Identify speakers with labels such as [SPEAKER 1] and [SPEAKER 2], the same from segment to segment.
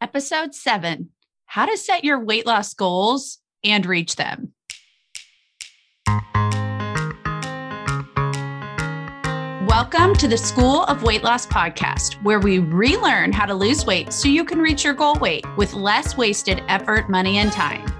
[SPEAKER 1] episode seven How to Set Your Weight Loss Goals and Reach Them. Welcome to the School of Weight Loss podcast, where we relearn how to lose weight so you can reach your goal weight with less wasted effort, money, and time.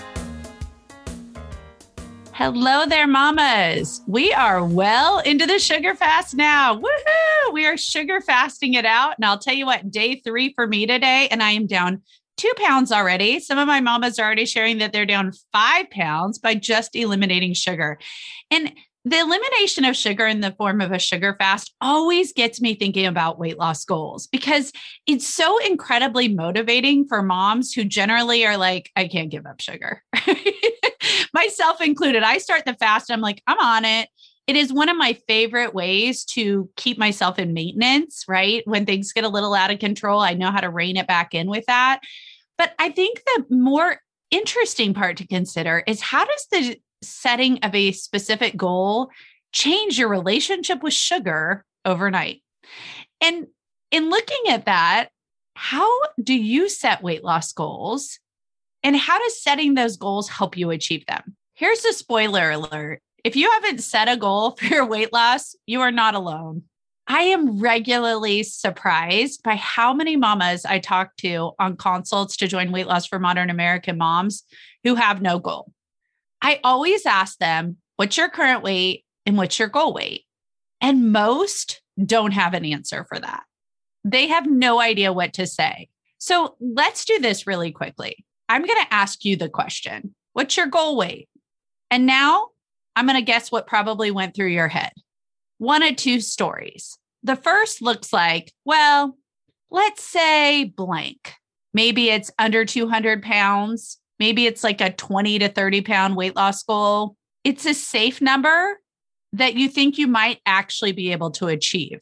[SPEAKER 1] Hello there, mamas. We are well into the sugar fast now. Woohoo! We are sugar fasting it out. And I'll tell you what, day three for me today, and I am down two pounds already. Some of my mamas are already sharing that they're down five pounds by just eliminating sugar. And the elimination of sugar in the form of a sugar fast always gets me thinking about weight loss goals because it's so incredibly motivating for moms who generally are like, I can't give up sugar. Myself included. I start the fast, I'm like, I'm on it. It is one of my favorite ways to keep myself in maintenance, right? When things get a little out of control, I know how to rein it back in with that. But I think the more interesting part to consider is how does the setting of a specific goal change your relationship with sugar overnight. And in looking at that, how do you set weight loss goals? And how does setting those goals help you achieve them? Here's a spoiler alert. If you haven't set a goal for your weight loss, you are not alone. I am regularly surprised by how many mamas I talk to on consults to join Weight Loss for Modern American Moms who have no goal. I always ask them, what's your current weight and what's your goal weight? And most don't have an answer for that. They have no idea what to say. So let's do this really quickly. I'm going to ask you the question What's your goal weight? And now I'm going to guess what probably went through your head. One of two stories. The first looks like, well, let's say blank. Maybe it's under 200 pounds maybe it's like a 20 to 30 pound weight loss goal. It's a safe number that you think you might actually be able to achieve.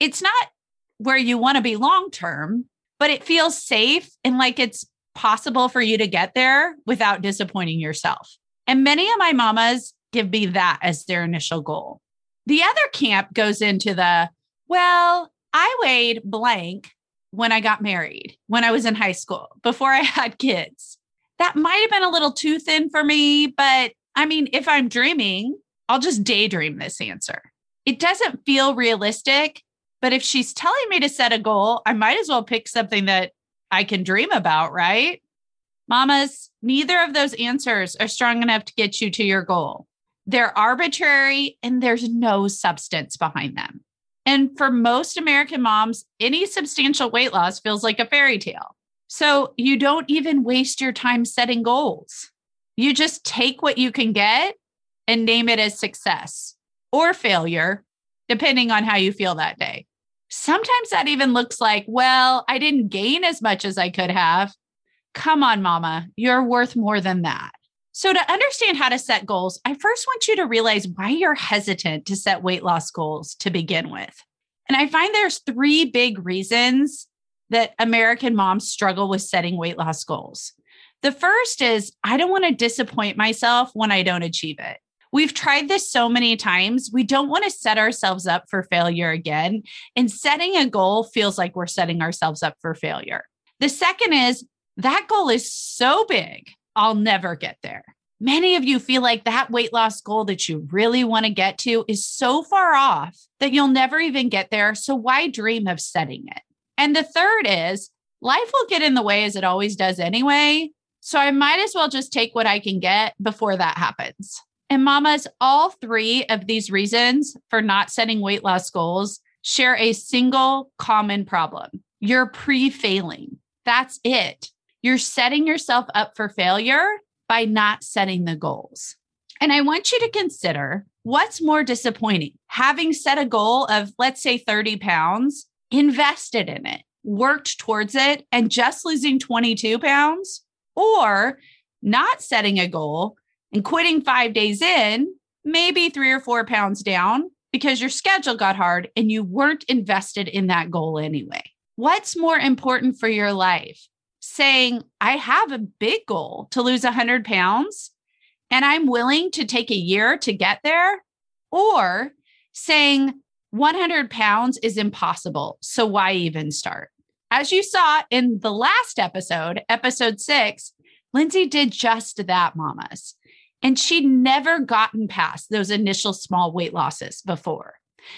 [SPEAKER 1] It's not where you want to be long term, but it feels safe and like it's possible for you to get there without disappointing yourself. And many of my mamas give me that as their initial goal. The other camp goes into the, well, I weighed blank when I got married, when I was in high school, before I had kids that might have been a little too thin for me. But I mean, if I'm dreaming, I'll just daydream this answer. It doesn't feel realistic, but if she's telling me to set a goal, I might as well pick something that I can dream about, right? Mamas, neither of those answers are strong enough to get you to your goal. They're arbitrary and there's no substance behind them. And for most American moms, any substantial weight loss feels like a fairy tale. So you don't even waste your time setting goals. You just take what you can get and name it as success or failure, depending on how you feel that day. Sometimes that even looks like, well, I didn't gain as much as I could have. Come on, mama, you're worth more than that. So, to understand how to set goals, I first want you to realize why you're hesitant to set weight loss goals to begin with. And I find there's three big reasons that American moms struggle with setting weight loss goals. The first is I don't want to disappoint myself when I don't achieve it. We've tried this so many times. We don't want to set ourselves up for failure again. And setting a goal feels like we're setting ourselves up for failure. The second is that goal is so big, I'll never get there. Many of you feel like that weight loss goal that you really want to get to is so far off that you'll never even get there. So, why dream of setting it? And the third is life will get in the way as it always does anyway. So I might as well just take what I can get before that happens. And mamas, all three of these reasons for not setting weight loss goals share a single common problem. You're pre failing. That's it. You're setting yourself up for failure by not setting the goals. And I want you to consider what's more disappointing having set a goal of, let's say, 30 pounds invested in it, worked towards it, and just losing 22 pounds, or not setting a goal and quitting five days in maybe three or four pounds down because your schedule got hard and you weren't invested in that goal anyway. What's more important for your life? Saying, I have a big goal to lose 100 pounds and I'm willing to take a year to get there, or saying 100 pounds is impossible. So why even start? As you saw in the last episode, episode six, Lindsay did just that, mamas. And she'd never gotten past those initial small weight losses before.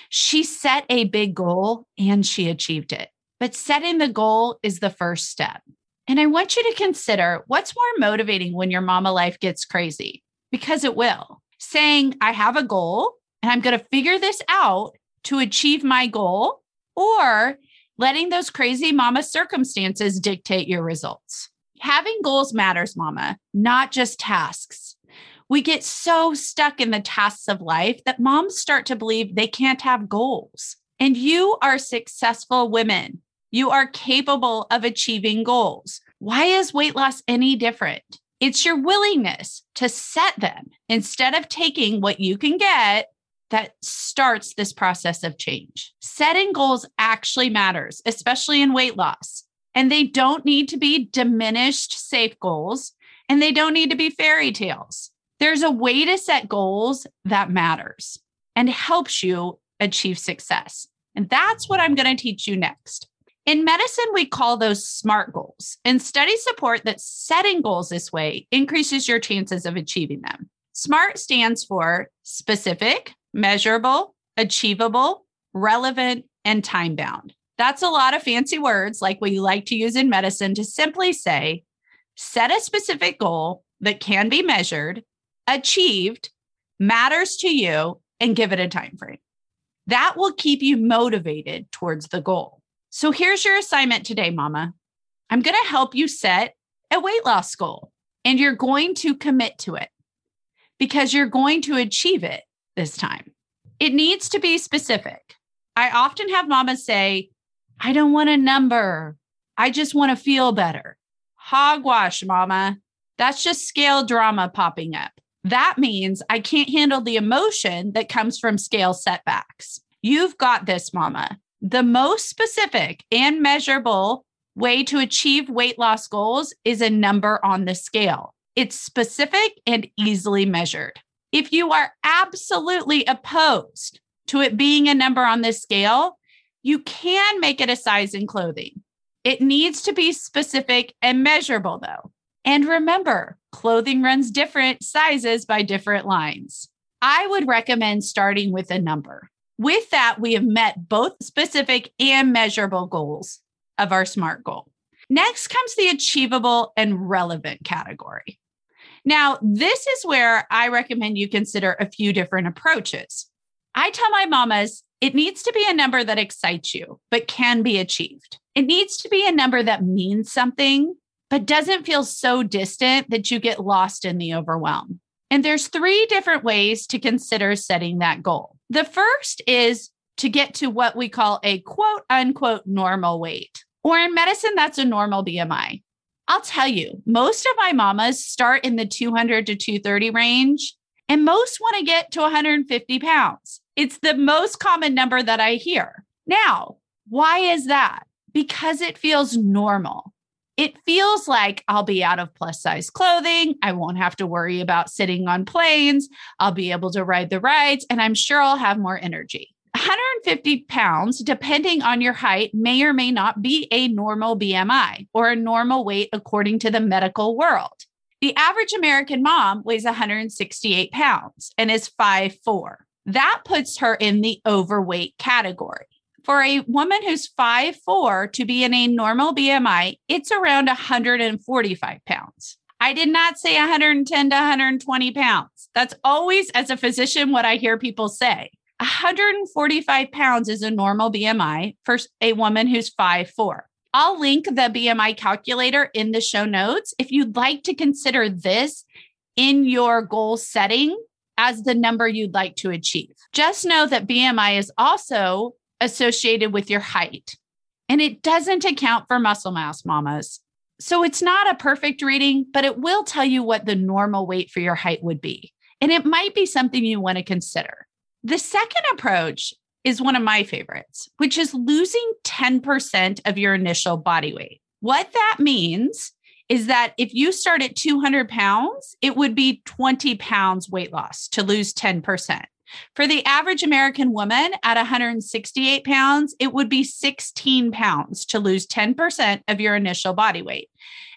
[SPEAKER 1] She set a big goal and she achieved it. But setting the goal is the first step. And I want you to consider what's more motivating when your mama life gets crazy, because it will. Saying, I have a goal and I'm going to figure this out to achieve my goal, or letting those crazy mama circumstances dictate your results. Having goals matters, mama, not just tasks. We get so stuck in the tasks of life that moms start to believe they can't have goals. And you are successful women. You are capable of achieving goals. Why is weight loss any different? It's your willingness to set them instead of taking what you can get that starts this process of change. Setting goals actually matters, especially in weight loss. And they don't need to be diminished safe goals, and they don't need to be fairy tales. There's a way to set goals that matters and helps you achieve success. And that's what I'm going to teach you next. In medicine, we call those SMART goals, and studies support that setting goals this way increases your chances of achieving them. SMART stands for specific, measurable, achievable, relevant, and time bound. That's a lot of fancy words like you like to use in medicine to simply say set a specific goal that can be measured achieved matters to you and give it a time frame. That will keep you motivated towards the goal. So here's your assignment today, mama. I'm going to help you set a weight loss goal and you're going to commit to it because you're going to achieve it this time. It needs to be specific. I often have mamas say, I don't want a number. I just want to feel better. Hogwash, mama. That's just scale drama popping up that means I can't handle the emotion that comes from scale setbacks. You've got this, mama. The most specific and measurable way to achieve weight loss goals is a number on the scale. It's specific and easily measured. If you are absolutely opposed to it being a number on this scale, you can make it a size in clothing. It needs to be specific and measurable, though. And remember, clothing runs different sizes by different lines. I would recommend starting with a number. With that, we have met both specific and measurable goals of our SMART goal. Next comes the achievable and relevant category. Now, this is where I recommend you consider a few different approaches. I tell my mamas it needs to be a number that excites you, but can be achieved. It needs to be a number that means something but doesn't feel so distant that you get lost in the overwhelm. And there's three different ways to consider setting that goal. The first is to get to what we call a quote unquote normal weight, or in medicine, that's a normal BMI. I'll tell you, most of my mamas start in the 200 to 230 range, and most want to get to 150 pounds. It's the most common number that I hear. Now, why is that? Because it feels normal it feels like I'll be out of plus size clothing. I won't have to worry about sitting on planes. I'll be able to ride the rides, and I'm sure I'll have more energy. 150 pounds, depending on your height, may or may not be a normal BMI or a normal weight according to the medical world. The average American mom weighs 168 pounds and is 5'4. That puts her in the overweight category for a woman who's five four to be in a normal BMI, it's around 145 pounds. I did not say 110 to 120 pounds. That's always, as a physician, what I hear people say. 145 pounds is a normal BMI for a woman who's five four. I'll link the BMI calculator in the show notes if you'd like to consider this in your goal setting as the number you'd like to achieve. Just know that BMI is also associated with your height. And it doesn't account for muscle mass, mamas. So it's not a perfect reading, but it will tell you what the normal weight for your height would be. And it might be something you want to consider. The second approach is one of my favorites, which is losing 10% of your initial body weight. What that means is that if you start at 200 pounds, it would be 20 pounds weight loss to lose 10%. For the average American woman at 168 pounds, it would be 16 pounds to lose 10% of your initial body weight.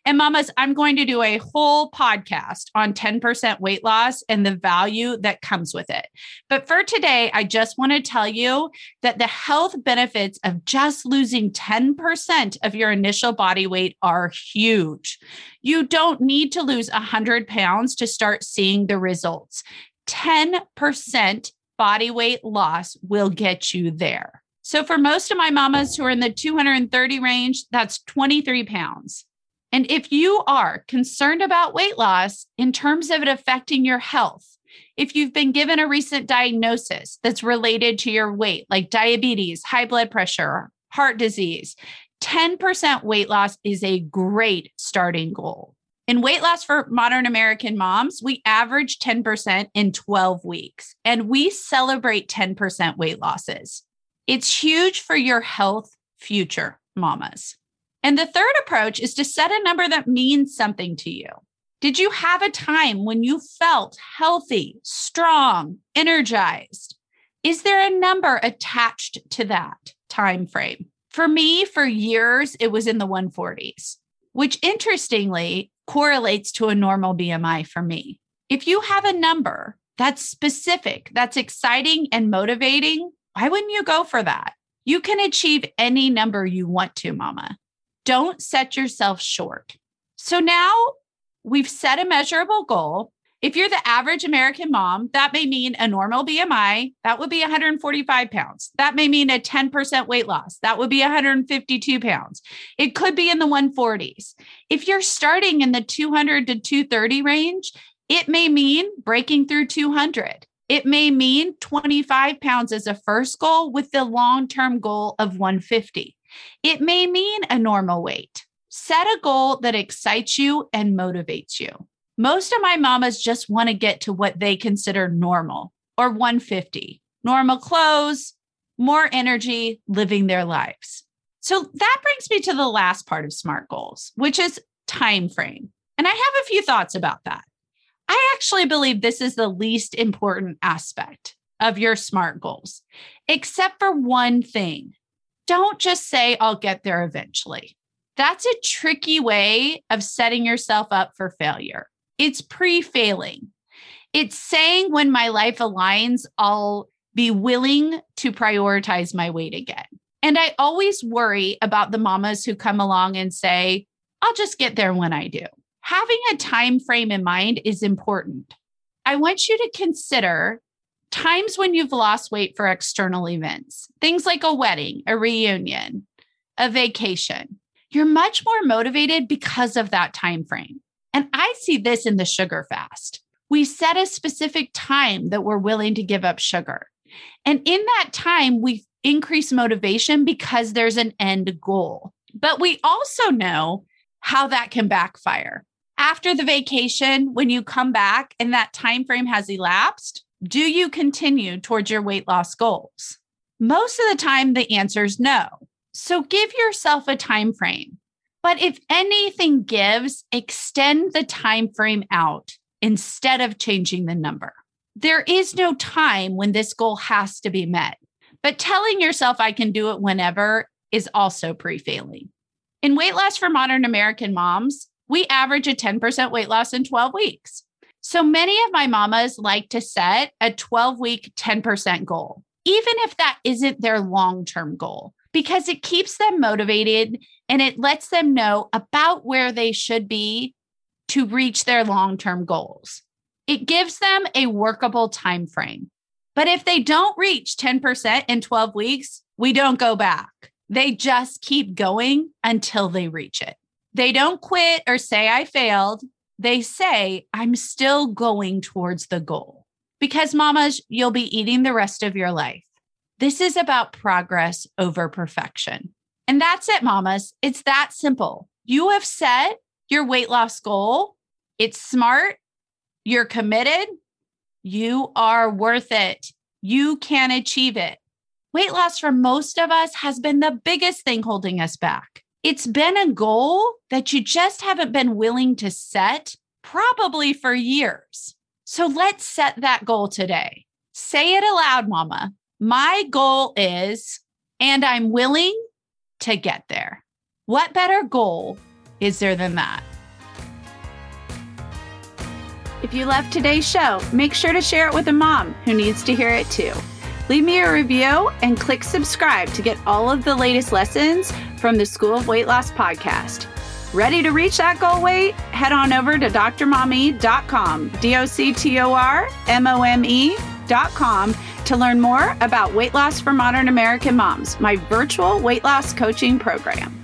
[SPEAKER 1] And mamas, I'm going to do a whole podcast on 10% weight loss and the value that comes with it. But for today, I just want to tell you that the health benefits of just losing 10% of your initial body weight are huge. You don't need to lose 100 pounds to start seeing the results. 10% body weight loss will get you there. So, for most of my mamas who are in the 230 range, that's 23 pounds. And if you are concerned about weight loss in terms of it affecting your health, if you've been given a recent diagnosis that's related to your weight, like diabetes, high blood pressure, heart disease, 10% weight loss is a great starting goal. In weight loss for modern American moms, we average 10% in 12 weeks, and we celebrate 10% weight losses. It's huge for your health future, mamas. And the third approach is to set a number that means something to you. Did you have a time when you felt healthy, strong, energized? Is there a number attached to that time frame? For me, for years, it was in the 140s, which interestingly correlates to a normal BMI for me. If you have a number that's specific, that's exciting and motivating, why wouldn't you go for that? You can achieve any number you want to, mama. Don't set yourself short. So now we've set a measurable goal. If you're the average American mom, that may mean a normal BMI. That would be 145 pounds. That may mean a 10% weight loss. That would be 152 pounds. It could be in the 140s. If you're starting in the 200 to 230 range, it may mean breaking through 200. It may mean 25 pounds as a first goal with the long term goal of 150. It may mean a normal weight. Set a goal that excites you and motivates you. Most of my mamas just want to get to what they consider normal or 150, normal clothes, more energy, living their lives. So that brings me to the last part of SMART goals, which is time frame. And I have a few thoughts about that. I actually believe this is the least important aspect of your SMART goals, except for one thing don't just say, I'll get there eventually. That's a tricky way of setting yourself up for failure. It's pre failing. It's saying when my life aligns, I'll be willing to prioritize my weight again. And I always worry about the mamas who come along and say, I'll just get there when I do. Having a time frame in mind is important. I want you to consider times when you've lost weight for external events, things like a wedding, a reunion, a vacation, you're much more motivated because of that time frame. And I see this in the sugar fast. We set a specific time that we're willing to give up sugar. And in that time, we increase motivation because there's an end goal. But we also know how that can backfire. After the vacation, when you come back and that time frame has elapsed, do you continue towards your weight loss goals? Most of the time the answer is no. So give yourself a time frame. But if anything gives, extend the time frame out instead of changing the number. There is no time when this goal has to be met. But telling yourself I can do it whenever is also pre-failing. In weight loss for modern American moms, we average a 10% weight loss in 12 weeks. So many of my mamas like to set a 12 week, 10% goal, even if that isn't their long term goal, because it keeps them motivated and it lets them know about where they should be to reach their long term goals. It gives them a workable time frame. But if they don't reach 10% in 12 weeks, we don't go back. They just keep going until they reach it. They don't quit or say, I failed they say, I'm still going towards the goal. Because, mamas, you'll be eating the rest of your life. This is about progress over perfection. And that's it, mamas. It's that simple. You have set your weight loss goal, it's smart, you're committed, You are worth it. You can achieve it. Weight loss for most of us has been the biggest thing holding us back. It's been a goal that you just haven't been willing to set, probably for years. So let's set that goal today. Say it aloud, mama. My goal is, and I'm willing to get there. What better goal is there than that? If you loved today's show, make sure to share it with a mom who needs to hear it too. Leave me a review and click subscribe to get all of the latest lessons from the School of Weight Loss podcast. Ready to reach that goal weight? Head on over to drmome.com, D O C T O R M O M E.com to learn more about weight loss for modern American moms, my virtual weight loss coaching program.